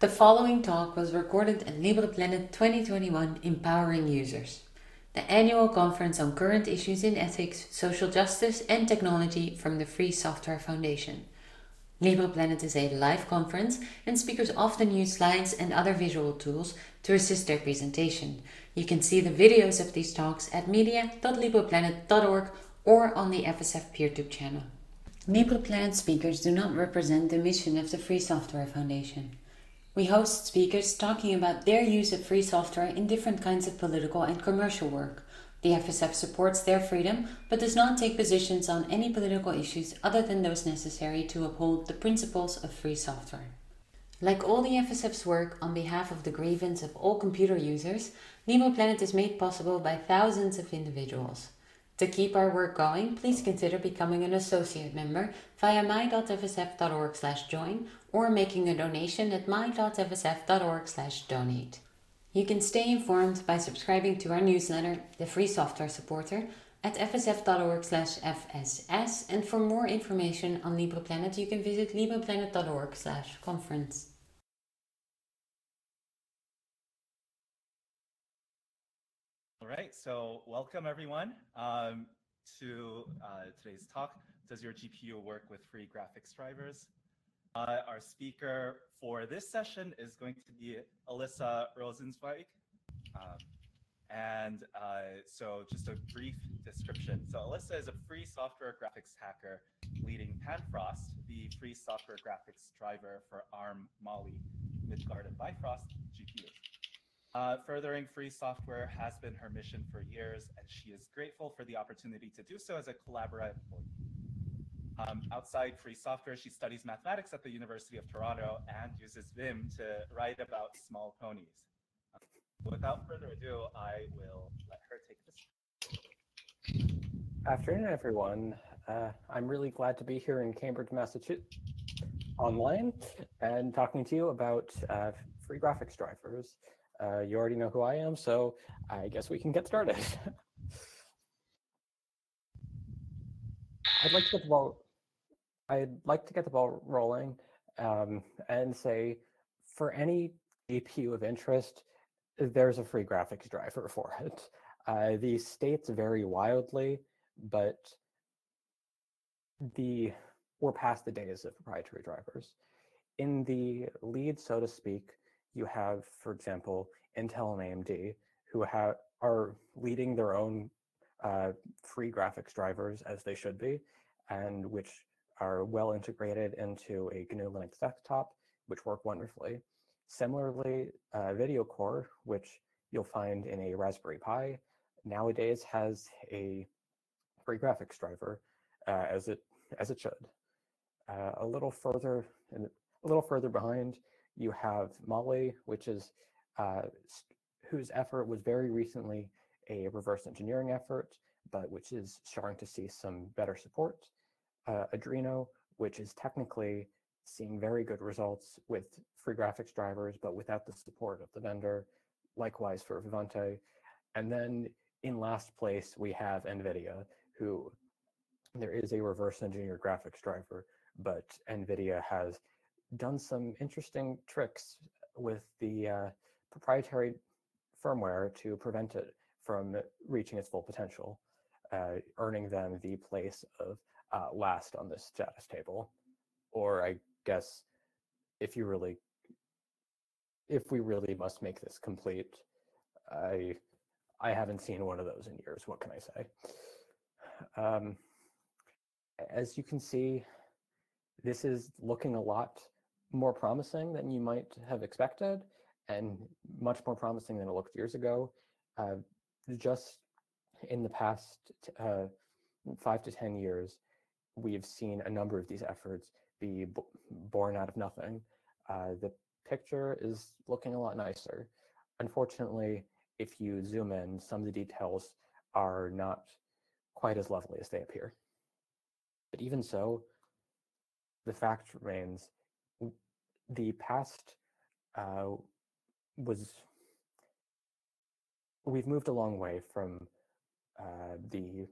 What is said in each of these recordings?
The following talk was recorded at LibrePlanet 2021 Empowering Users, the annual conference on current issues in ethics, social justice, and technology from the Free Software Foundation. LibrePlanet is a live conference, and speakers often use slides and other visual tools to assist their presentation. You can see the videos of these talks at media.libreplanet.org or on the FSF PeerTube channel. LibrePlanet speakers do not represent the mission of the Free Software Foundation. We host speakers talking about their use of free software in different kinds of political and commercial work. The FSF supports their freedom but does not take positions on any political issues other than those necessary to uphold the principles of free software. Like all the FSF's work on behalf of the grievance of all computer users, LibrePlanet is made possible by thousands of individuals. To keep our work going, please consider becoming an associate member via my.fsf.org slash join or making a donation at my.fsf.org slash donate. You can stay informed by subscribing to our newsletter, The Free Software Supporter, at fsf.org slash fss and for more information on LibrePlanet, you can visit libreplanet.org/conference. All right, so welcome everyone um, to uh, today's talk. Does your GPU work with free graphics drivers? Uh, our speaker for this session is going to be Alyssa Rosenzweig. Um, and uh, so just a brief description. So Alyssa is a free software graphics hacker leading Panfrost, the free software graphics driver for ARM, Mali, Midgard, and Bifrost GPUs. Uh, furthering free software has been her mission for years, and she is grateful for the opportunity to do so as a Collabora employee. Um, outside free software, she studies mathematics at the University of Toronto and uses Vim to write about small ponies. Um, without further ado, I will let her take this. Afternoon, everyone. Uh, I'm really glad to be here in Cambridge, Massachusetts, online, and talking to you about uh, free graphics drivers. Uh, you already know who I am, so I guess we can get started. I'd like to get the ball. I'd like to get the ball rolling um, and say, for any APU of interest, there's a free graphics driver for it. Uh, these states vary wildly, but the we're past the days of proprietary drivers. In the lead, so to speak, you have, for example, Intel and AMD, who have are leading their own uh, free graphics drivers as they should be, and which are well integrated into a GNU Linux desktop, which work wonderfully. Similarly, uh, VideoCore, which you'll find in a Raspberry Pi, nowadays has a free graphics driver, uh, as it as it should. Uh, a little further, a little further behind, you have Mali, which is uh, whose effort was very recently a reverse engineering effort, but which is starting to see some better support. Uh, Adreno, which is technically seeing very good results with free graphics drivers, but without the support of the vendor. Likewise for Vivante. And then in last place, we have NVIDIA, who there is a reverse engineered graphics driver, but NVIDIA has done some interesting tricks with the uh, proprietary firmware to prevent it from reaching its full potential, uh, earning them the place of uh, last on this status table. Or I guess if you really, if we really must make this complete, I, I haven't seen one of those in years. What can I say? Um, as you can see, this is looking a lot more promising than you might have expected and much more promising than it looked years ago. Uh, just in the past uh, five to 10 years, we've seen a number of these efforts be b- born out of nothing. Uh, the picture is looking a lot nicer. Unfortunately, if you zoom in, some of the details are not quite as lovely as they appear. But even so, the fact remains the past uh, was we've moved a long way from uh, the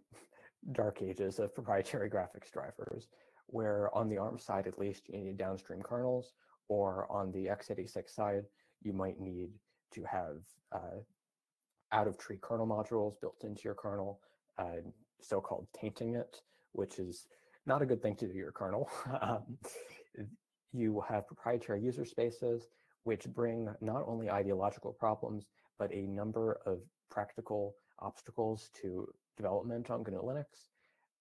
dark ages of proprietary graphics drivers, where on the ARM side at least you need downstream kernels or on the x86 side, you might need to have uh, out-of-tree kernel modules built into your kernel, uh, so-called tainting it, which is not a good thing to do to your kernel. um, you have proprietary user spaces, which bring not only ideological problems, but a number of practical obstacles to development on GNU Linux.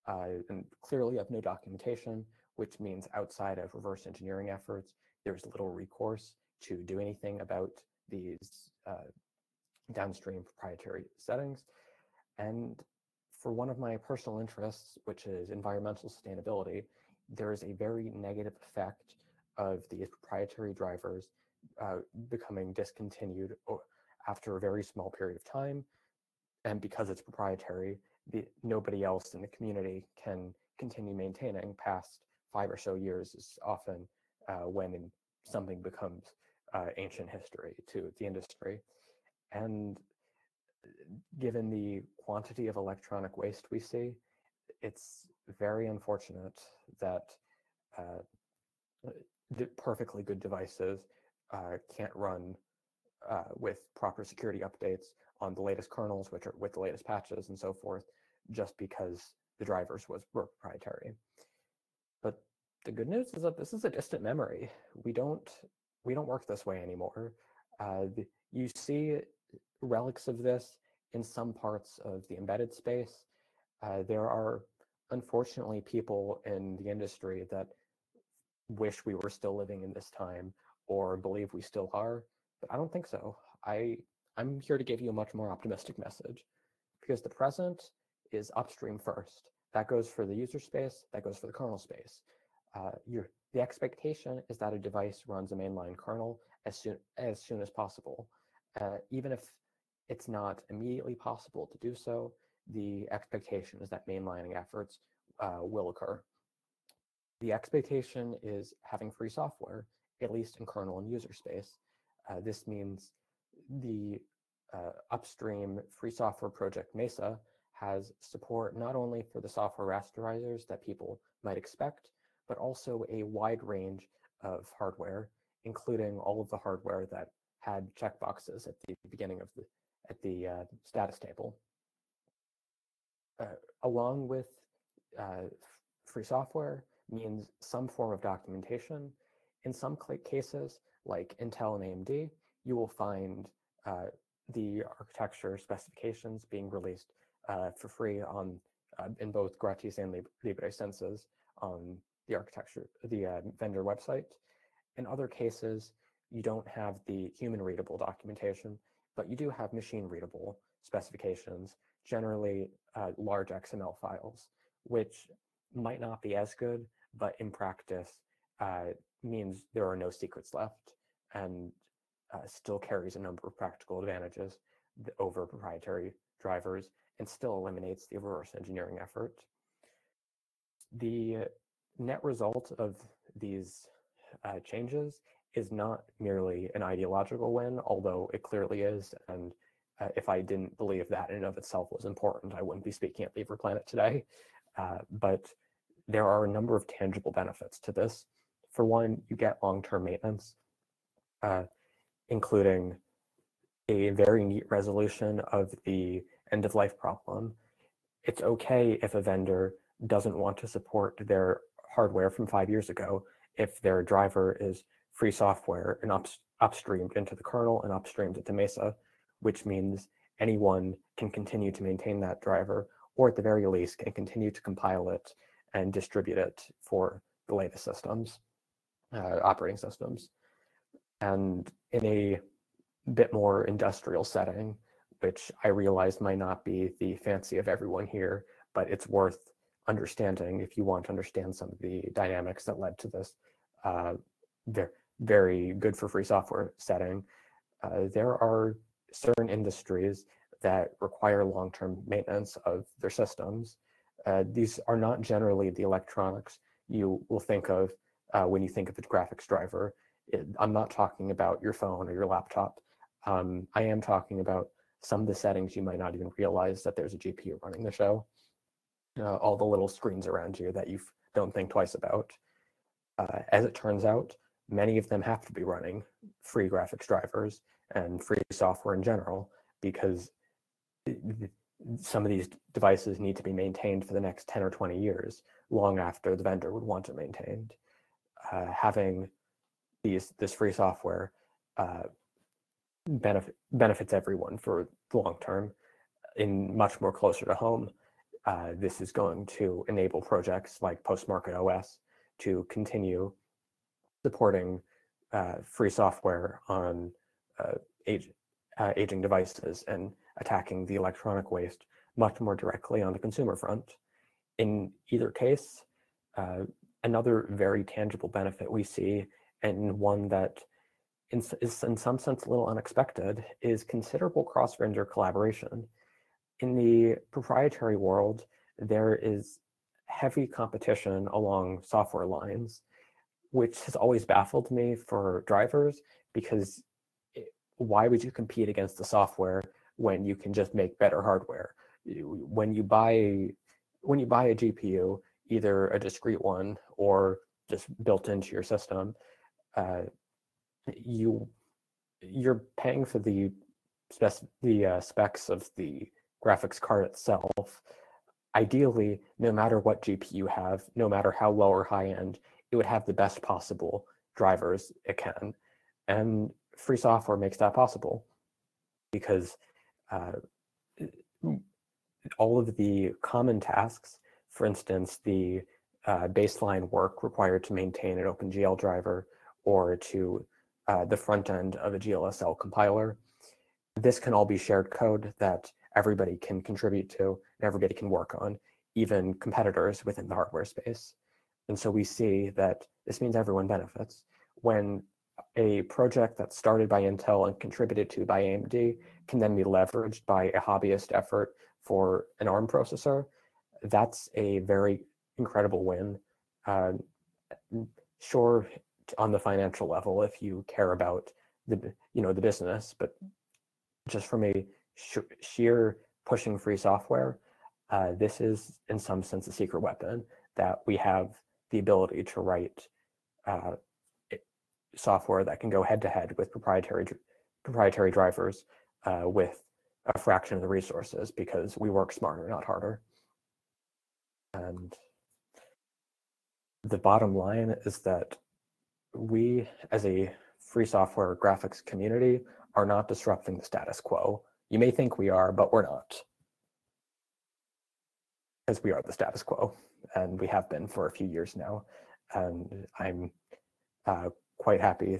Uh, and clearly have no documentation, which means outside of reverse engineering efforts, there's little recourse to do anything about these uh, downstream proprietary settings. And for one of my personal interests, which is environmental sustainability, there is a very negative effect of these proprietary drivers uh, becoming discontinued after a very small period of time. And because it's proprietary, the, nobody else in the community can continue maintaining past five or so years is often uh, when something becomes uh, ancient history to the industry. And given the quantity of electronic waste we see, it's very unfortunate that uh, the perfectly good devices uh, can't run uh, with proper security updates on the latest kernels, which are with the latest patches and so forth, just because the drivers was were proprietary. But the good news is that this is a distant memory. We don't we don't work this way anymore. Uh, you see relics of this in some parts of the embedded space. Uh, there are unfortunately people in the industry that wish we were still living in this time or believe we still are, but I don't think so. I I'm here to give you a much more optimistic message because the present is upstream first. That goes for the user space, that goes for the kernel space. Uh, your, the expectation is that a device runs a mainline kernel as soon as, soon as possible. Uh, even if it's not immediately possible to do so, the expectation is that mainlining efforts uh, will occur. The expectation is having free software, at least in kernel and user space. Uh, this means the uh, upstream free software project Mesa has support not only for the software rasterizers that people might expect, but also a wide range of hardware, including all of the hardware that had checkboxes at the beginning of the at the uh, status table. Uh, along with uh, free software means some form of documentation. In some cases, like Intel and AMD, you will find uh, the architecture specifications being released uh, for free on uh, in both Gratis and LibreSenses on the architecture, the uh, vendor website. In other cases, you don't have the human readable documentation, but you do have machine readable specifications, generally uh, large XML files, which might not be as good, but in practice uh, means there are no secrets left and uh, still carries a number of practical advantages over proprietary drivers and still eliminates the reverse engineering effort. The net result of these uh, changes is not merely an ideological win, although it clearly is. And uh, if I didn't believe that in and of itself was important, I wouldn't be speaking at LibrePlanet today. Uh, but there are a number of tangible benefits to this. For one, you get long-term maintenance, uh, including a very neat resolution of the end-of-life problem. It's okay if a vendor doesn't want to support their hardware from five years ago if their driver is free software and up, upstreamed into the kernel and upstreamed into Mesa, which means anyone can continue to maintain that driver, or at the very least can continue to compile it and distribute it for the latest systems, uh, operating systems. And in a bit more industrial setting, which I realize might not be the fancy of everyone here, but it's worth understanding if you want to understand some of the dynamics that led to this uh, very, very good for free software setting. Uh, there are certain industries that require long-term maintenance of their systems. Uh, these are not generally the electronics you will think of uh, when you think of a graphics driver. It, I'm not talking about your phone or your laptop. Um, I am talking about some of the settings you might not even realize that there's a GPU running the show. Uh, all the little screens around you that you don't think twice about. Uh, as it turns out, many of them have to be running free graphics drivers and free software in general because some of these devices need to be maintained for the next 10 or 20 years, long after the vendor would want it maintained. Uh, having these this free software uh, benefit, benefits everyone for the long term in much more closer to home. Uh, this is going to enable projects like Postmarket OS to continue supporting uh, free software on uh, age, uh, aging devices and attacking the electronic waste much more directly on the consumer front. In either case, uh, another very tangible benefit we see, and one that is in, some sense a little unexpected, is considerable cross-vendor collaboration. In the proprietary world, there is heavy competition along software lines, which has always baffled me for drivers because why would you compete against the software when you can just make better hardware? When you buy when you buy a GPU, either a discrete one or just built into your system, uh, you you're paying for the spec the uh, specs of the graphics card itself. Ideally, no matter what GPU you have, no matter how low or high end, it would have the best possible drivers it can. And free software makes that possible because uh, all of the common tasks, for instance, the uh, baseline work required to maintain an OpenGL driver or to uh, the front end of a GLSL compiler, this can all be shared code that everybody can contribute to and everybody can work on, even competitors within the hardware space. And so we see that this means everyone benefits. When a project that's started by Intel and contributed to by AMD can then be leveraged by a hobbyist effort for an ARM processor, that's a very incredible win. Uh, sure, on the financial level, if you care about the you know the business, but just from a sheer pushing free software, uh, this is in some sense a secret weapon that we have the ability to write uh, software that can go head to head with proprietary proprietary drivers uh, with a fraction of the resources because we work smarter, not harder. And the bottom line is that we, as a free software graphics community, are not disrupting the status quo. You may think we are, but we're not. Because we are the status quo, and we have been for a few years now. And I'm uh, quite happy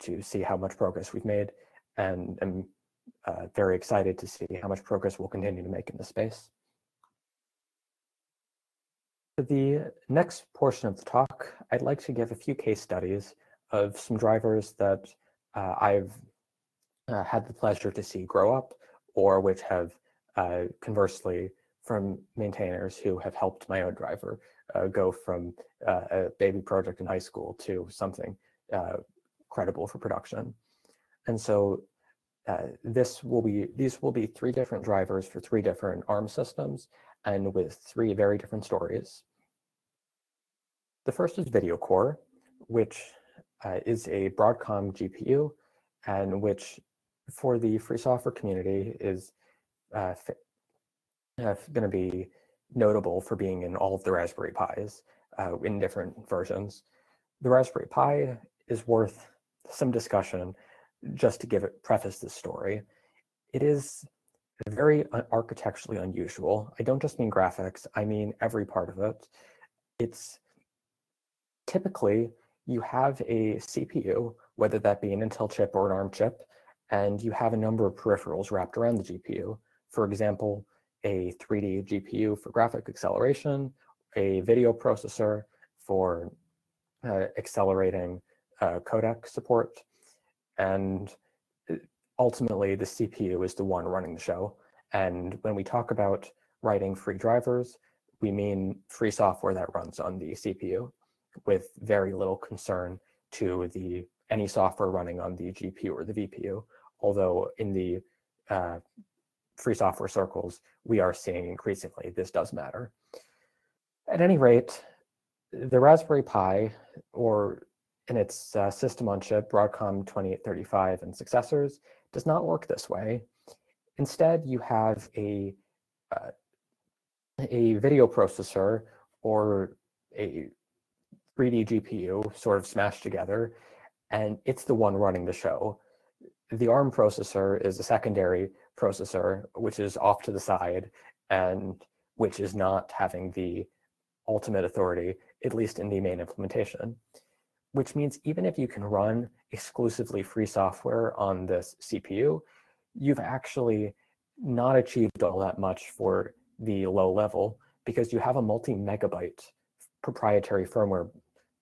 to see how much progress we've made and am uh, very excited to see how much progress we'll continue to make in this space. For the next portion of the talk, I'd like to give a few case studies of some drivers that uh, I've uh, had the pleasure to see grow up or which have uh, conversely from maintainers who have helped my own driver uh, go from uh, a baby project in high school to something uh, credible for production. And so this will be these will be three different drivers for three different ARM systems and with three very different stories. The first is VideoCore, which uh, is a Broadcom GPU and which for the free software community is uh, uh going to be notable for being in all of the Raspberry Pis uh, in different versions. The Raspberry Pi is worth some discussion just to give it preface this story. It is very architecturally unusual. I don't just mean graphics, I mean every part of it. It's typically you have a CPU, whether that be an Intel chip or an ARM chip, and you have a number of peripherals wrapped around the GPU. For example, a 3D GPU for graphic acceleration, a video processor for uh, accelerating uh, codec support, and uh, ultimately the CPU is the one running the show. And when we talk about writing free drivers, we mean free software that runs on the CPU with very little concern to the any software running on the GPU or the VPU. Although in the uh, free software circles, we are seeing increasingly this does matter. At any rate, the Raspberry Pi, or in its uh, system on chip, Broadcom 2835 and successors, does not work this way. Instead, you have a uh, a video processor or a 3D GPU sort of smashed together, and it's the one running the show. The ARM processor is a secondary processor, which is off to the side and which is not having the ultimate authority, at least in the main implementation. Which means even if you can run exclusively free software on this CPU, you've actually not achieved all that much for the low level because you have a multi megabyte proprietary firmware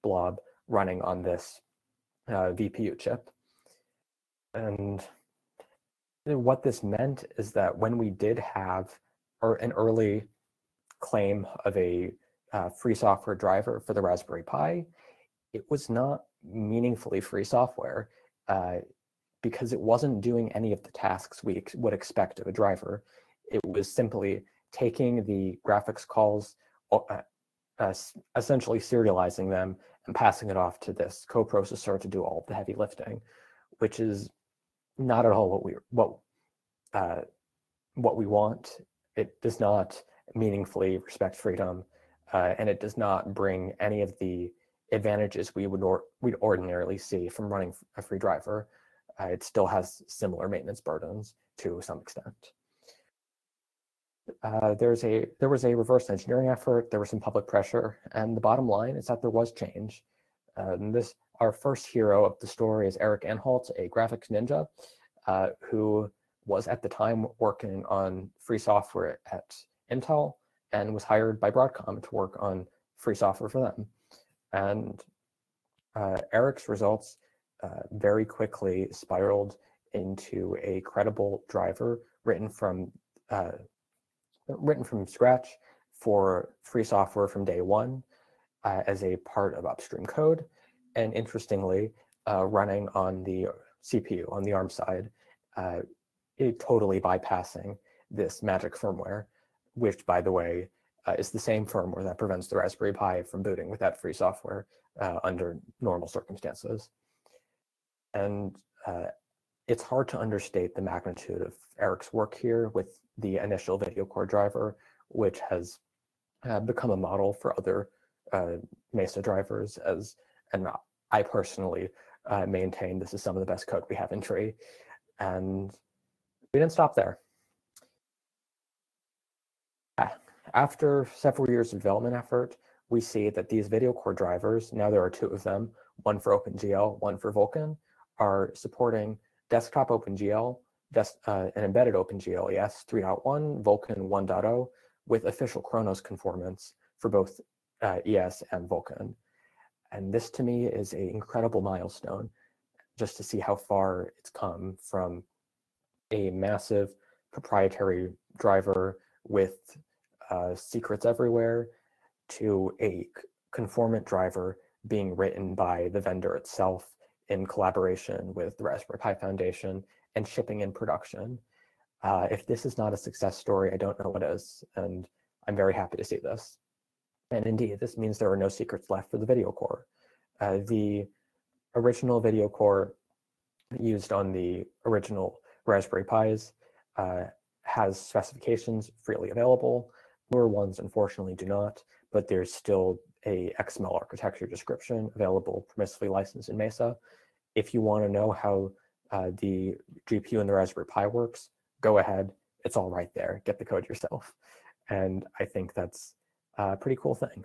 blob running on this uh, VPU chip. And what this meant is that when we did have or an early claim of a uh, free software driver for the Raspberry Pi, it was not meaningfully free software uh, because it wasn't doing any of the tasks we ex- would expect of a driver. It was simply taking the graphics calls, uh, uh, essentially serializing them and passing it off to this coprocessor to do all the heavy lifting, which is not at all what we what uh, what we want. It does not meaningfully respect freedom, uh, and it does not bring any of the advantages we would or, we'd ordinarily see from running a free driver. Uh, it still has similar maintenance burdens to some extent. Uh, there's a there was a reverse engineering effort. There was some public pressure, and the bottom line is that there was change. Uh, this our first hero of the story is Eric Anholt, a graphics ninja, uh, who was at the time working on free software at Intel and was hired by Broadcom to work on free software for them. And uh, Eric's results uh, very quickly spiraled into a credible driver written from uh, written from scratch for free software from day one uh, as a part of upstream code, and interestingly, uh, running on the CPU on the ARM side, uh, it totally bypassing this magic firmware, which, by the way, uh, is the same firmware that prevents the Raspberry Pi from booting with that free software uh, under normal circumstances. And uh, it's hard to understate the magnitude of Eric's work here with the initial video core driver, which has uh, become a model for other uh, Mesa drivers as, and I personally uh, maintain this is some of the best code we have in Tree. And we didn't stop there. After several years of development effort, we see that these video core drivers, now there are two of them, one for OpenGL, one for Vulkan, are supporting desktop OpenGL, des- uh, an embedded OpenGL ES 3.1, Vulkan 1.0, with official Khronos conformance for both uh, ES and Vulkan. And this to me is an incredible milestone just to see how far it's come from a massive proprietary driver with uh, secrets everywhere to a conformant driver being written by the vendor itself in collaboration with the Raspberry Pi Foundation and shipping in production. Uh, if this is not a success story, I don't know what is, and I'm very happy to see this. And indeed, this means there are no secrets left for the video core. Uh, the original video core used on the original Raspberry Pis uh, has specifications freely available. Newer ones, unfortunately, do not, but there's still a XML architecture description available permissively licensed in Mesa. If you want to know how uh, the GPU in the Raspberry Pi works, go ahead. It's all right there. Get the code yourself. And I think that's a pretty cool thing.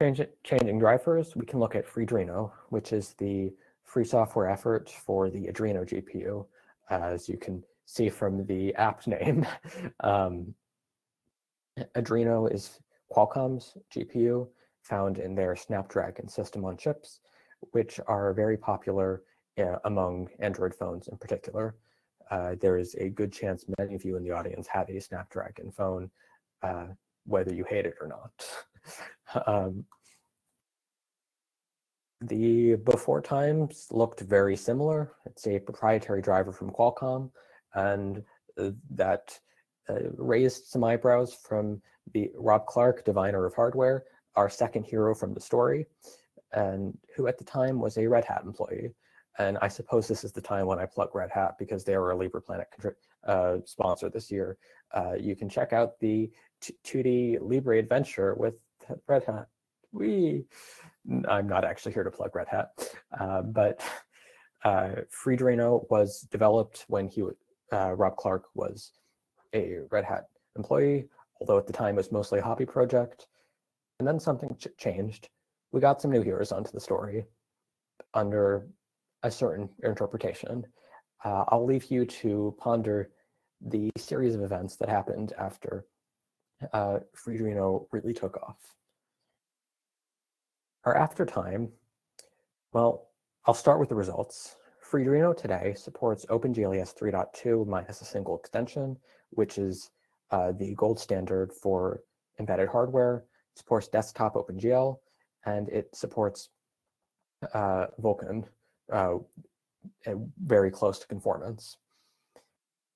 Change, changing drivers, we can look at Freedreno, which is the free software effort for the Adreno GPU. As you can see from the app name, um, Adreno is Qualcomm's GPU found in their Snapdragon system on chips, which are very popular uh, among Android phones in particular. Uh, there is a good chance many of you in the audience have a Snapdragon phone, uh, whether you hate it or not. um, the before times looked very similar. It's a proprietary driver from Qualcomm, and uh, that uh, raised some eyebrows from the Rob Clark, diviner of hardware, our second hero from the story, and who at the time was a Red Hat employee. And I suppose this is the time when I plug Red Hat because they are a LibrePlanet uh, sponsor this year. Uh, you can check out the 2D Libre adventure with Red Hat. We, I'm not actually here to plug Red Hat, uh, but uh, Freedreno was developed when he, uh, Rob Clark was a Red Hat employee, although at the time it was mostly a hobby project. And then something ch changed. We got some new heroes onto the story under a certain interpretation. Uh, I'll leave you to ponder the series of events that happened after uh, Freedreno really took off. Our after time, well, I'll start with the results. Freedreno today supports OpenGLES 3.2 minus a single extension, which is uh, the gold standard for embedded hardware, supports desktop OpenGL, and it supports uh, Vulkan, uh, very close to conformance.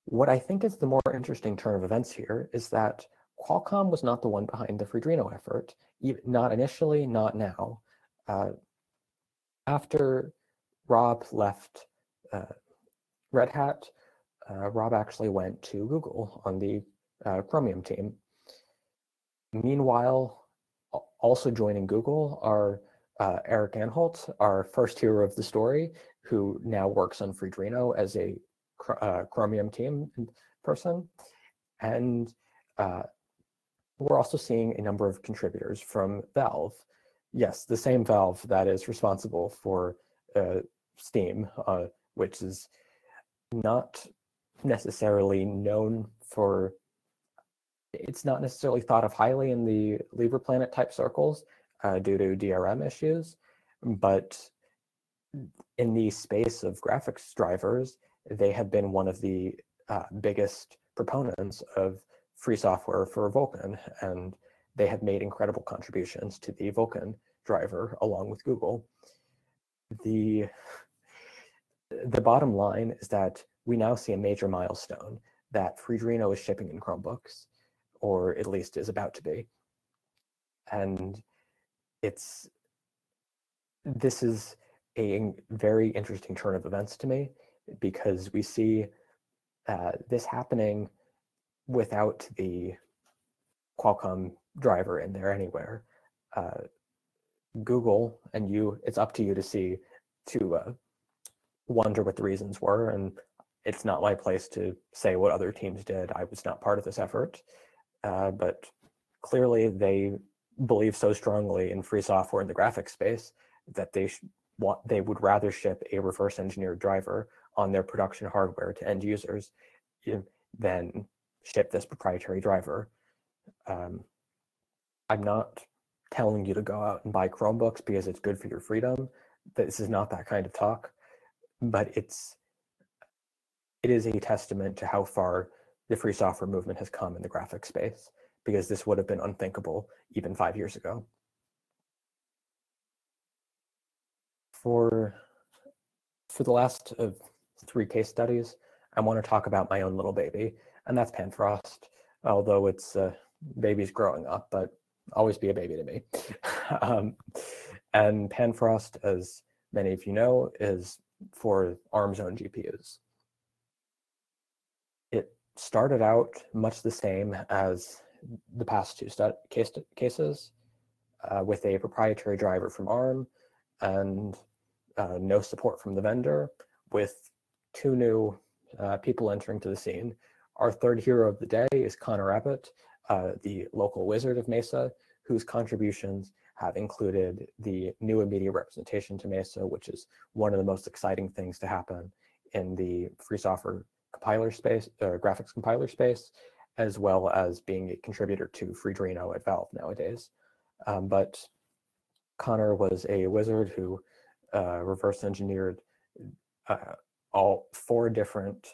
What I think is the more interesting turn of events here is that Qualcomm was not the one behind the Freedreno effort, not initially, not now. Uh, after Rob left uh, Red Hat, uh, Rob actually went to Google on the uh, Chromium team. Meanwhile, also joining Google are uh, Eric Anholt, our first hero of the story, who now works on Freedreno as a uh, Chromium team person. And uh, we're also seeing a number of contributors from Valve. Yes, the same Valve that is responsible for Steam, uh, which is not necessarily known for, it's not necessarily thought of highly in the LibrePlanet type circles uh, due to DRM issues, but in the space of graphics drivers, they have been one of the uh, biggest proponents of free software for Vulkan, and they have made incredible contributions to the Vulkan driver along with Google. The, the bottom line is that we now see a major milestone that Freedreno is shipping in Chromebooks, or at least is about to be. And it's this is a very interesting turn of events to me because we see uh, this happening without the Qualcomm driver in there anywhere. Uh, Google and you, it's up to you to see, to uh, wonder what the reasons were. And it's not my place to say what other teams did. I was not part of this effort. Uh, but clearly they believe so strongly in free software in the graphics space that they want they would rather ship a reverse engineered driver on their production hardware to end users than ship this proprietary driver. Um, I'm not telling you to go out and buy Chromebooks because it's good for your freedom. This is not that kind of talk, but it's it is a testament to how far the free software movement has come in the graphics space because this would have been unthinkable even five years ago. For for the last of three case studies, I want to talk about my own little baby, and that's Panfrost. Although it's uh, baby's growing up, but always be a baby to me. um, and Panfrost, as many of you know, is for ARM's own GPUs. It started out much the same as the past two case cases, uh, with a proprietary driver from ARM and uh, no support from the vendor, with two new uh, people entering to the scene. Our third hero of the day is Connor Abbott, uh, the local wizard of Mesa, whose contributions have included the new immediate representation to Mesa, which is one of the most exciting things to happen in the free software compiler space, uh, graphics compiler space, as well as being a contributor to Freedreno at Valve nowadays. Um, but Connor was a wizard who uh, reverse engineered uh, all four different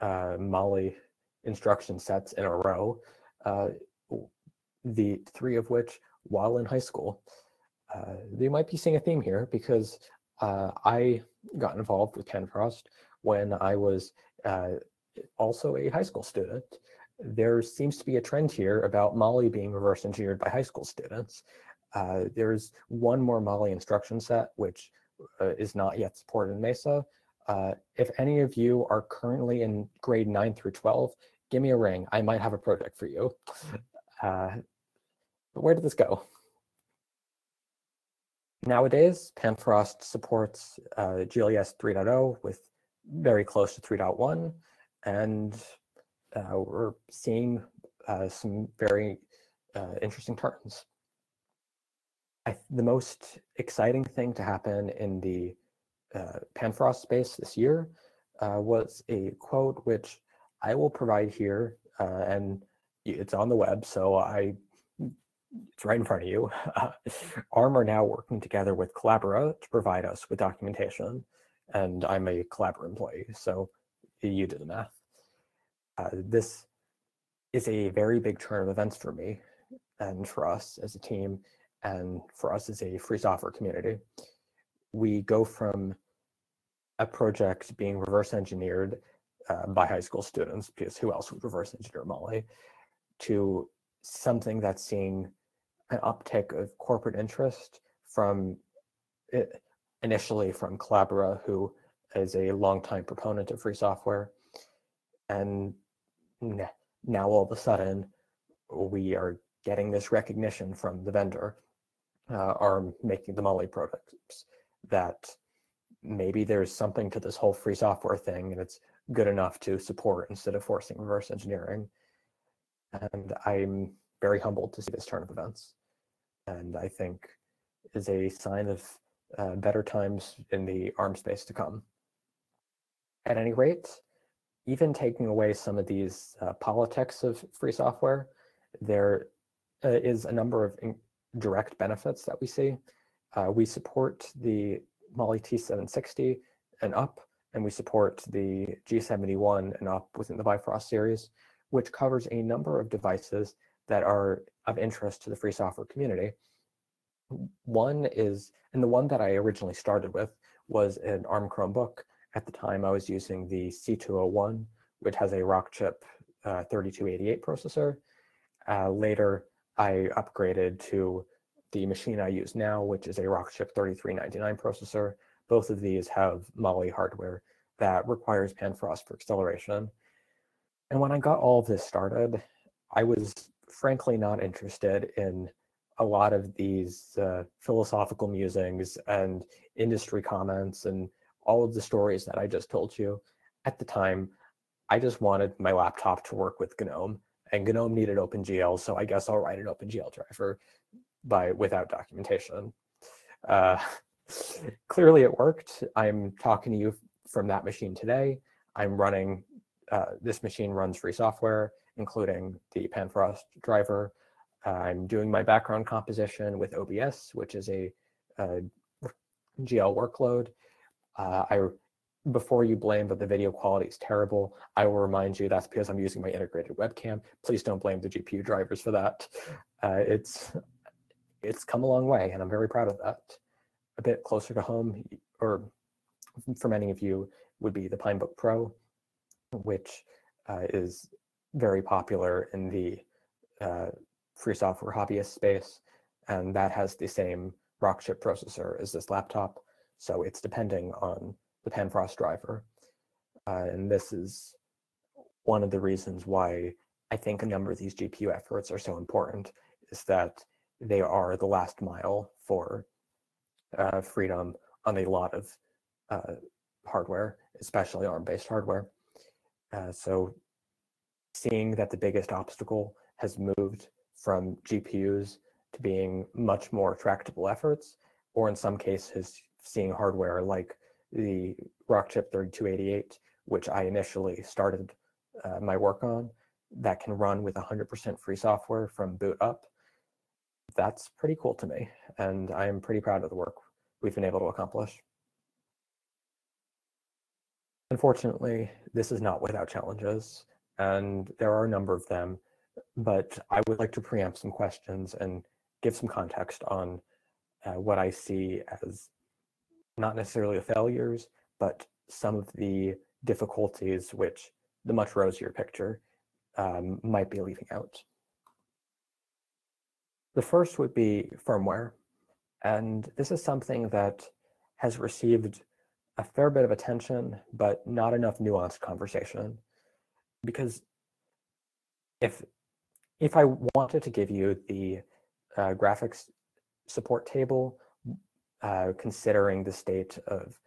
uh, Mali instruction sets in a row, uh, the three of which while in high school. Uh, they might be seeing a theme here because uh, I got involved with Panfrost when I was uh, also a high school student. There seems to be a trend here about Mali being reverse engineered by high school students. Uh, there's one more Mali instruction set, which uh, is not yet supported in Mesa. Uh, if any of you are currently in grade 9 through 12, give me a ring. I might have a project for you. Uh, but where did this go? Nowadays, Panfrost supports uh, GLES 3.0 with very close to 3.1, and uh, we're seeing uh, some very uh, interesting turns. I, the most exciting thing to happen in the uh, Panfrost space this year uh, was a quote which I will provide here, uh, and it's on the web, so I it's right in front of you. ARM are now working together with Collabora to provide us with documentation, and I'm a Collabora employee, so you did the math. Uh, this is a very big turn of events for me and for us as a team and for us as a free software community. We go from a project being reverse engineered uh, by high school students, because who else would reverse engineer Mali, to something that's seeing an uptick of corporate interest from it, eh, initially from Collabora, who is a longtime proponent of free software. And now all of a sudden, we are getting this recognition from the vendor, uh, are making the Mali products that maybe there's something to this whole free software thing and it's good enough to support instead of forcing reverse engineering. And I'm very humbled to see this turn of events. And I think is a sign of uh, better times in the ARM space to come. At any rate, even taking away some of these uh, politics of free software, there uh, is a number of direct benefits that we see. Uh, we support the Mali T760 and up, and we support the G71 and up within the Bifrost series, which covers a number of devices that are of interest to the free software community. One is, and the one that I originally started with was an ARM Chromebook. At the time, I was using the C201, which has a Rockchip uh, 3288 processor. Uh, later, I upgraded to the machine I use now, which is a Rockchip 3399 processor. Both of these have Mali hardware that requires Panfrost for acceleration. And when I got all of this started, I was frankly not interested in a lot of these uh, philosophical musings and industry comments and all of the stories that I just told you. At the time, I just wanted my laptop to work with GNOME, and GNOME needed OpenGL, so I guess I'll write an OpenGL driver by without documentation. Uh, clearly, it worked. I'm talking to you from that machine today. I'm running. Uh, this machine runs free software, including the Panfrost driver. Uh, I'm doing my background composition with OBS, which is a, a GL workload. Uh, I before you blame that the video quality is terrible, I will remind you that's because I'm using my integrated webcam. Please don't blame the GPU drivers for that. Uh, it's it's come a long way, and I'm very proud of that. A bit closer to home, or for many of you, would be the Pinebook Pro, which uh, is very popular in the uh, free software hobbyist space, and that has the same Rockchip processor as this laptop. So it's depending on the Panfrost driver. Uh, and this is one of the reasons why I think a number of these GPU efforts are so important is that they are the last mile for uh, freedom on a lot of uh, hardware, especially ARM-based hardware. Uh, so seeing that the biggest obstacle has moved from GPUs to being much more tractable efforts, or in some cases, seeing hardware like the Rockchip 3288, which I initially started uh, my work on, that can run with 100% free software from boot up. That's pretty cool to me, and I am pretty proud of the work we've been able to accomplish. Unfortunately, this is not without challenges, and there are a number of them, but I would like to preempt some questions and give some context on uh, what I see as not necessarily the failures, but some of the difficulties which the much rosier picture um, might be leaving out. The first would be firmware. And this is something that has received a fair bit of attention, but not enough nuanced conversation. Because if if I wanted to give you the uh, graphics support table, uh, considering the state of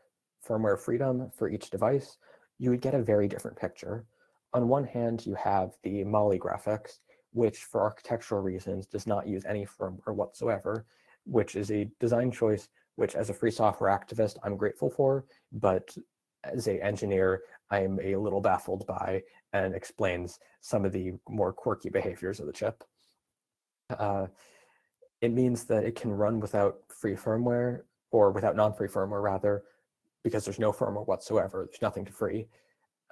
firmware freedom for each device, you would get a very different picture. On one hand, you have the Mali graphics, which for architectural reasons does not use any firmware whatsoever, which is a design choice which as a free software activist, I'm grateful for, but as a engineer, I'm a little baffled by and explains some of the more quirky behaviors of the chip. Uh, it means that it can run without free firmware or without non-free firmware rather, because there's no firmware whatsoever. There's nothing to free.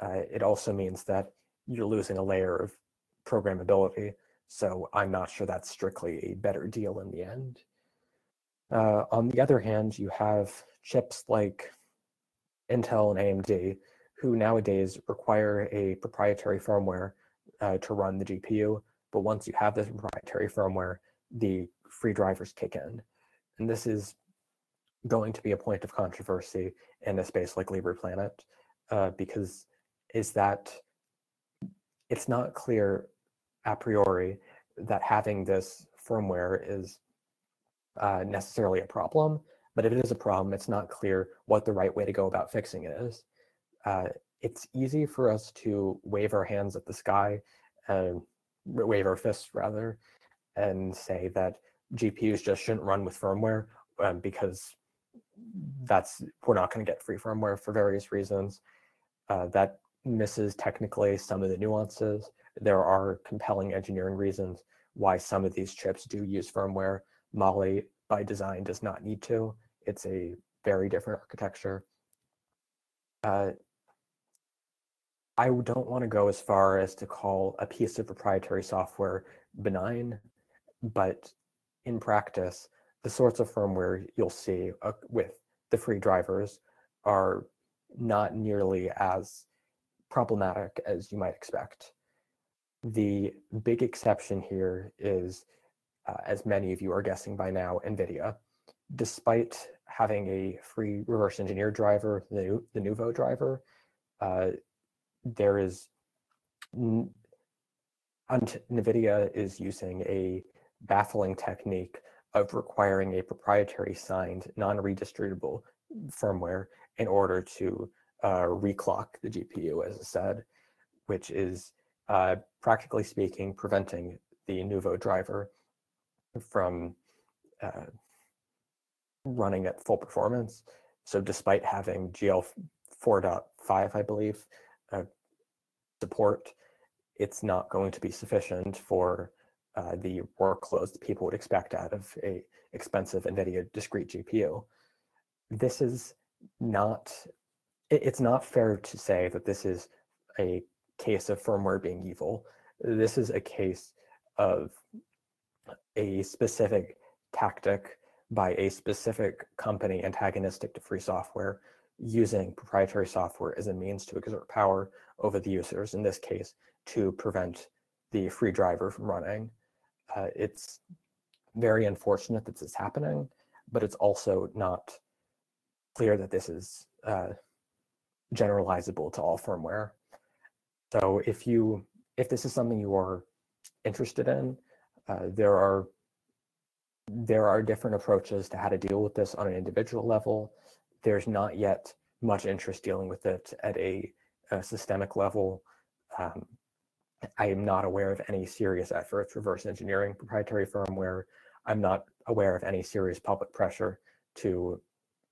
Uh, it also means that you're losing a layer of programmability. So I'm not sure that's strictly a better deal in the end. Uh, on the other hand, you have chips like Intel and AMD, who nowadays require a proprietary firmware uh, to run the GPU. But once you have this proprietary firmware, the free drivers kick in. And this is going to be a point of controversy in a space like LibrePlanet, uh, because is that it's not clear a priori that having this firmware is uh, necessarily a problem, but if it is a problem, it's not clear what the right way to go about fixing it is. Uh, it's easy for us to wave our hands at the sky, and wave our fists rather, and say that GPUs just shouldn't run with firmware um, because that's we're not going to get free firmware for various reasons. Uh, that misses technically some of the nuances. There are compelling engineering reasons why some of these chips do use firmware. Mali by design does not need to. It's a very different architecture. Uh, I don't want to go as far as to call a piece of proprietary software benign, but in practice, the sorts of firmware you'll see uh, with the free drivers are not nearly as problematic as you might expect. The big exception here is, uh, as many of you are guessing by now, NVIDIA. Despite having a free reverse engineer driver, the, the Nouveau driver, uh, there is NVIDIA is using a baffling technique of requiring a proprietary signed non-redistributable firmware in order to uh, reclock the GPU, as I said, which is uh, practically speaking preventing the Nouveau driver from uh, running at full performance. So despite having GL 4.5, I believe, uh, support, it's not going to be sufficient for uh, the workloads that people would expect out of a expensive NVIDIA discrete GPU. This is not, it's not fair to say that this is a case of firmware being evil. This is a case of a specific tactic by a specific company antagonistic to free software using proprietary software as a means to exert power over the users, in this case, to prevent the free driver from running. Uh, it's very unfortunate that this is happening, but it's also not clear that this is uh, generalizable to all firmware. So if you if this is something you are interested in, uh, there are there are different approaches to how to deal with this on an individual level. There's not yet much interest dealing with it at a, a systemic level. Um, I am not aware of any serious efforts reverse engineering proprietary firmware. I'm not aware of any serious public pressure to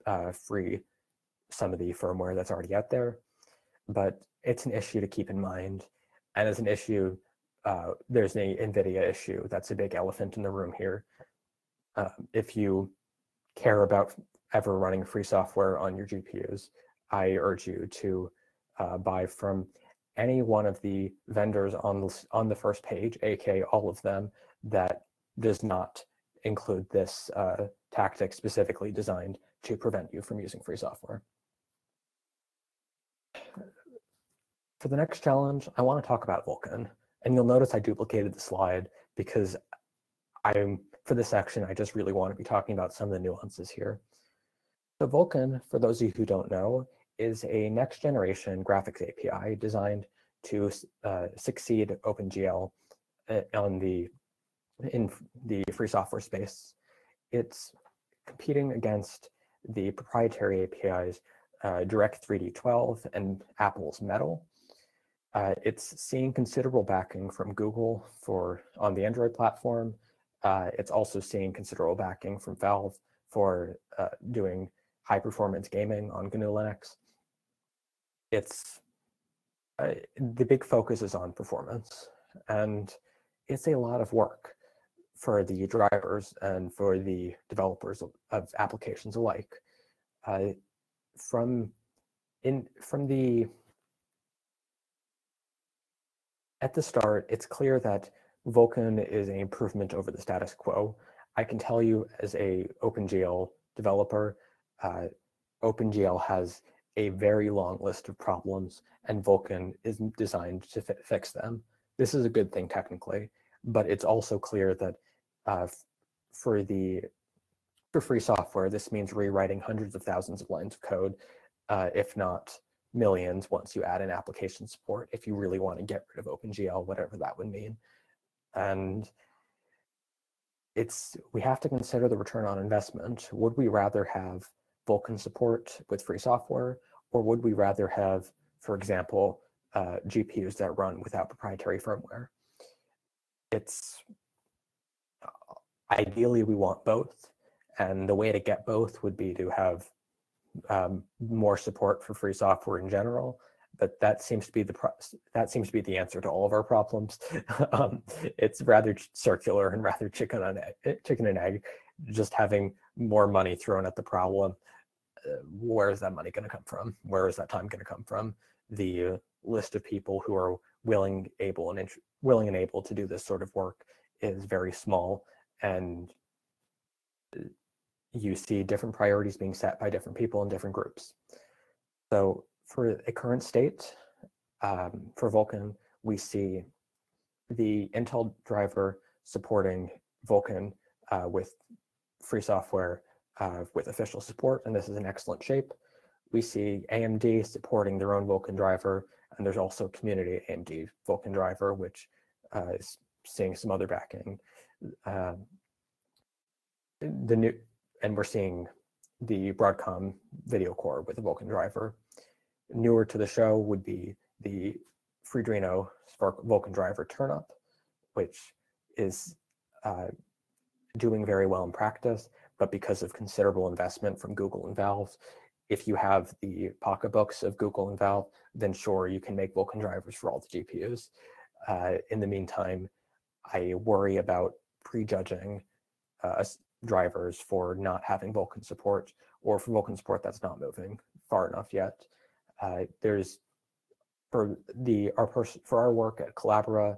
uh, free some of the firmware that's already out there. But it's an issue to keep in mind. And it's an issue, uh, there's an NVIDIA issue. That's a big elephant in the room here. Uh, if you care about ever running free software on your GPUs, I urge you to uh, buy from any one of the vendors on the, on the first page, aka all of them, that does not include this uh, tactic specifically designed to prevent you from using free software. For the next challenge, I want to talk about Vulkan. And you'll notice I duplicated the slide because I'm for this section, I just really want to be talking about some of the nuances here. So Vulkan, for those of you who don't know, is a next generation graphics API designed to uh, succeed OpenGL uh, on the in the free software space. It's competing against the proprietary APIs uh, Direct 3D12 and Apple's Metal. Uh, it's seeing considerable backing from Google for on the Android platform. Uh, it's also seeing considerable backing from Valve for uh, doing high performance gaming on GNU Linux. It's uh, the big focus is on performance, and it's a lot of work for the drivers and for the developers of, applications alike. Uh, from in from the at the start, it's clear that Vulkan is an improvement over the status quo. I can tell you as a OpenGL developer, uh, OpenGL has a very long list of problems and Vulkan is designed to fi fix them. This is a good thing technically, but it's also clear that uh, for the for free software, this means rewriting hundreds of thousands of lines of code, uh, if not millions, once you add in application support, if you really want to get rid of OpenGL, whatever that would mean. And it's we have to consider the return on investment. Would we rather have Vulkan support with free software, or would we rather have, for example, uh, GPUs that run without proprietary firmware? It's uh, ideally we want both, and the way to get both would be to have um, more support for free software in general. But that seems to be the that seems to be the answer to all of our problems. um, it's rather circular and rather chicken and egg, eh, chicken and egg. Just having more money thrown at the problem. Uh, where is that money going to come from? Where is that time going to come from? The uh, list of people who are willing, able, and willing and able to do this sort of work is very small, and you see different priorities being set by different people in different groups. So for a current state, um, for Vulkan, we see the Intel driver supporting Vulkan uh, with free software uh, with official support, and this is in excellent shape. We see AMD supporting their own Vulkan driver, and there's also community AMD Vulkan driver, which uh, is seeing some other backing. Uh, the new and we're seeing the Broadcom VideoCore with the Vulkan driver. Newer to the show would be the Freedreno Spark Vulkan driver Turnip, which is uh, doing very well in practice, but because of considerable investment from Google and Valve, if you have the pocketbooks of Google and Valve, then sure, you can make Vulkan drivers for all the GPUs. Uh, in the meantime, I worry about prejudging uh, drivers for not having Vulkan support or for Vulkan support that's not moving far enough yet. Uh, there's for the our person for our work at Collabora,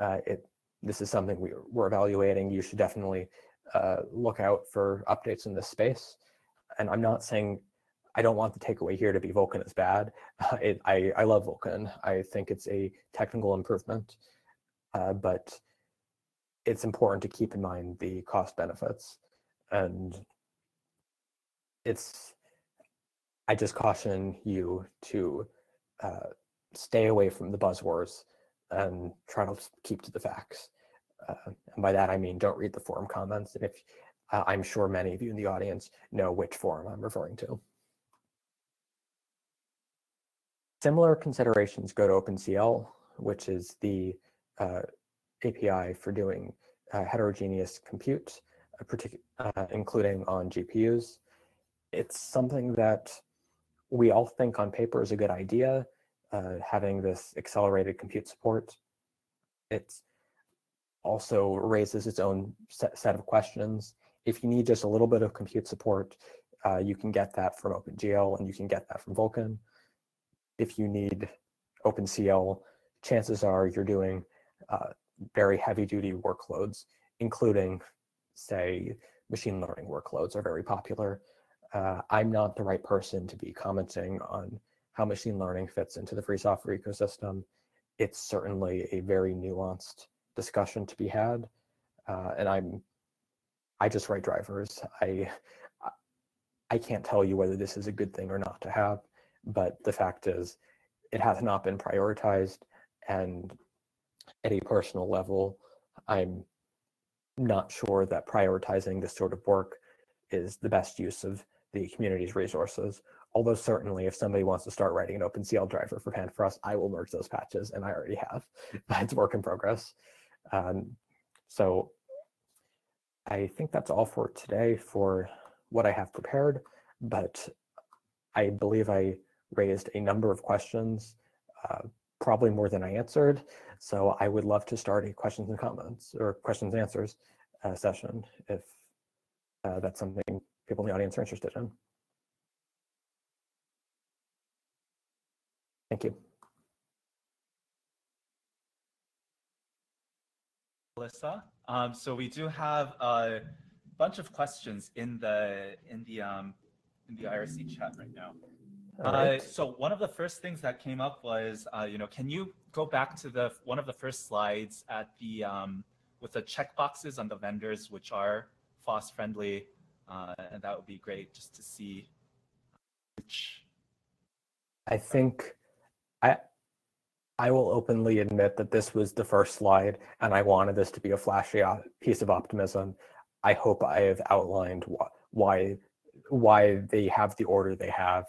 uh, it this is something we, we're evaluating. You should definitely uh, look out for updates in this space. And I'm not saying I don't want the takeaway here to be Vulkan is bad. It, I, I love Vulkan. I think it's a technical improvement, uh, but it's important to keep in mind the cost benefits and it's i just caution you to uh, stay away from the buzzwords and try to keep to the facts uh, and by that i mean don't read the forum comments and if uh, i'm sure many of you in the audience know which forum i'm referring to. Similar considerations go to opencl which is the uh, api for doing uh, heterogeneous compute uh, including on GPUs. It's something that we all think on paper is a good idea, uh, having this accelerated compute support. It also raises its own set, set of questions. If you need just a little bit of compute support, uh, you can get that from OpenGL and you can get that from Vulkan. If you need OpenCL, chances are you're doing uh, very heavy duty workloads, including say machine learning workloads are very popular. Uh, I'm not the right person to be commenting on how machine learning fits into the free software ecosystem. It's certainly a very nuanced discussion to be had. Uh, and I'm I just write drivers. I I can't tell you whether this is a good thing or not to have, but the fact is, it has not been prioritized, and at a personal level, I'm not sure that prioritizing this sort of work is the best use of the community's resources. Although certainly if somebody wants to start writing an OpenCL driver for Panfrost, I will merge those patches and I already have. it's work in progress. Um, so I think that's all for today for what I have prepared, but I believe I raised a number of questions, uh, probably more than I answered. So I would love to start a questions and comments or questions and answers uh, session if uh, that's something people in the audience are interested in. Thank you. Melissa, Um, so we do have a bunch of questions in the in the um, in the IRC chat right now. Right. Uh, so one of the first things that came up was, uh, you know, can you go back to the one of the first slides at the um, with the checkboxes on the vendors which are FOSS friendly, uh, and that would be great just to see which. I think I I will openly admit that this was the first slide, and I wanted this to be a flashy piece of optimism. I hope I have outlined why why they have the order they have.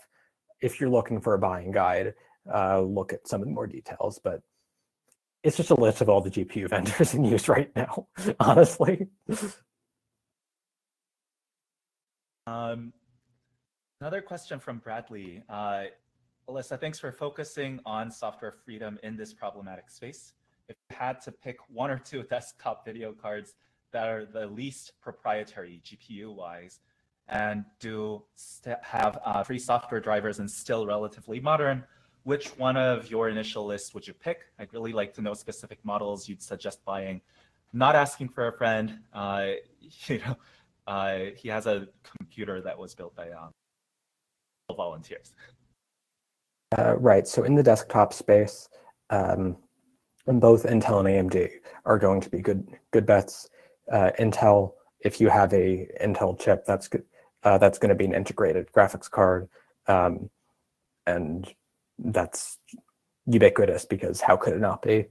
If you're looking for a buying guide, uh, look at some of the more details. But it's just a list of all the GPU vendors in use right now, honestly. Um, another question from Bradley. Uh, Alyssa, thanks for focusing on software freedom in this problematic space. If you had to pick one or two desktop video cards that are the least proprietary GPU wise and do have uh, free software drivers and still relatively modern, which one of your initial lists would you pick? I'd really like to know specific models you'd suggest buying. Not asking for a friend. Uh, you know, uh, he has a computer that was built by um, volunteers. Uh, right. So in the desktop space, um, both Intel and AMD are going to be good good bets. Uh, Intel, if you have a Intel chip, that's good. Uh, that's going to be an integrated graphics card, um, and that's ubiquitous because how could it not be?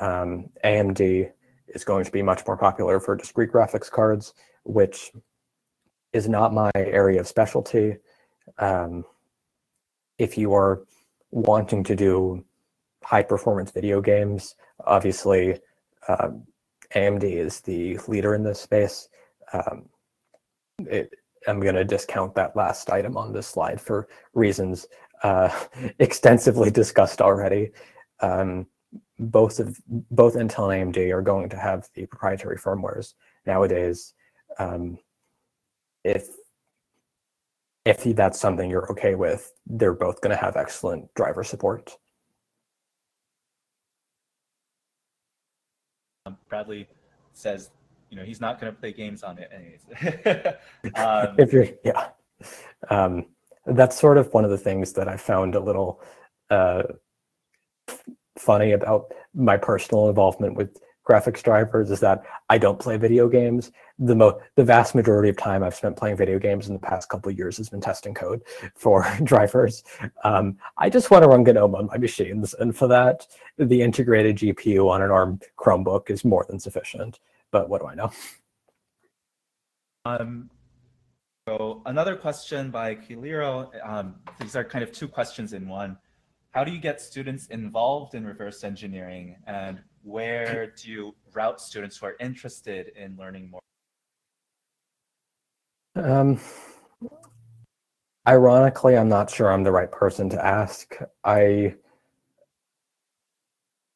Um, AMD is going to be much more popular for discrete graphics cards, which is not my area of specialty. Um, if you are wanting to do high performance video games, obviously um, AMD is the leader in this space. Um, it, I'm going to discount that last item on this slide for reasons uh, extensively discussed already. Um, both of both Intel and AMD are going to have the proprietary firmwares nowadays. Um, if if that's something you're okay with, they're both going to have excellent driver support. Um, Bradley says, you know, he's not going to play games on it anyways. um, if you're, yeah, um, that's sort of one of the things that I found a little uh, funny about my personal involvement with graphics drivers is that I don't play video games. The mo- the vast majority of time I've spent playing video games in the past couple of years has been testing code for drivers. Um, I just want to run GNOME on my machines, and for that, the integrated GPU on an ARM Chromebook is more than sufficient. But what do I know? Um, so another question by Kiliro. Um, these are kind of two questions in one. How do you get students involved in reverse engineering, and where do you route students who are interested in learning more? Um, ironically, I'm not sure I'm the right person to ask. I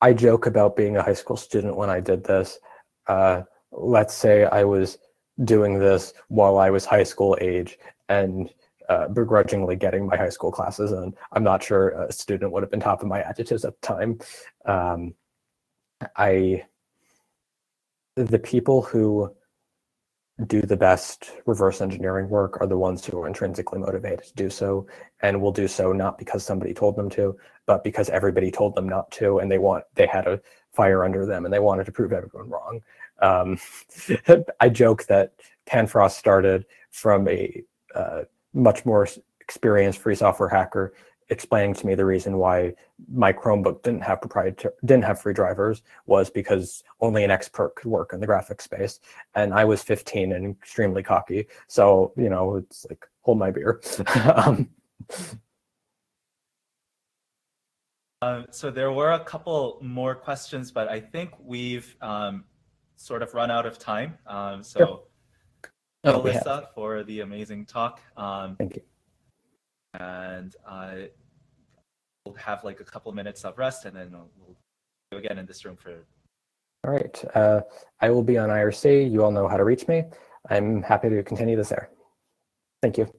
I joke about being a high school student when I did this. Uh, let's say I was doing this while I was high school age and uh, begrudgingly getting my high school classes and I'm not sure a student would have been top of my adjectives at the time. Um, I the people who do the best reverse engineering work are the ones who are intrinsically motivated to do so and will do so not because somebody told them to but because everybody told them not to and they want they had a fire under them and they wanted to prove everyone wrong. Um, i joke that Panfrost started from a uh, much more experienced free software hacker explaining to me the reason why my Chromebook didn't have proprietary didn't have free drivers was because only an expert could work in the graphics space and i was 15 and extremely cocky so you know it's like hold my beer. Um, uh, so there were a couple more questions but i think we've um, sort of run out of time. Um, so sure. oh, Alyssa for the amazing talk. Um, thank you. and uh, we'll have like a couple minutes of rest and then we'll go again in this room for all right. Uh, i will be on irc you all know how to reach me. I'm happy to continue this there. Thank you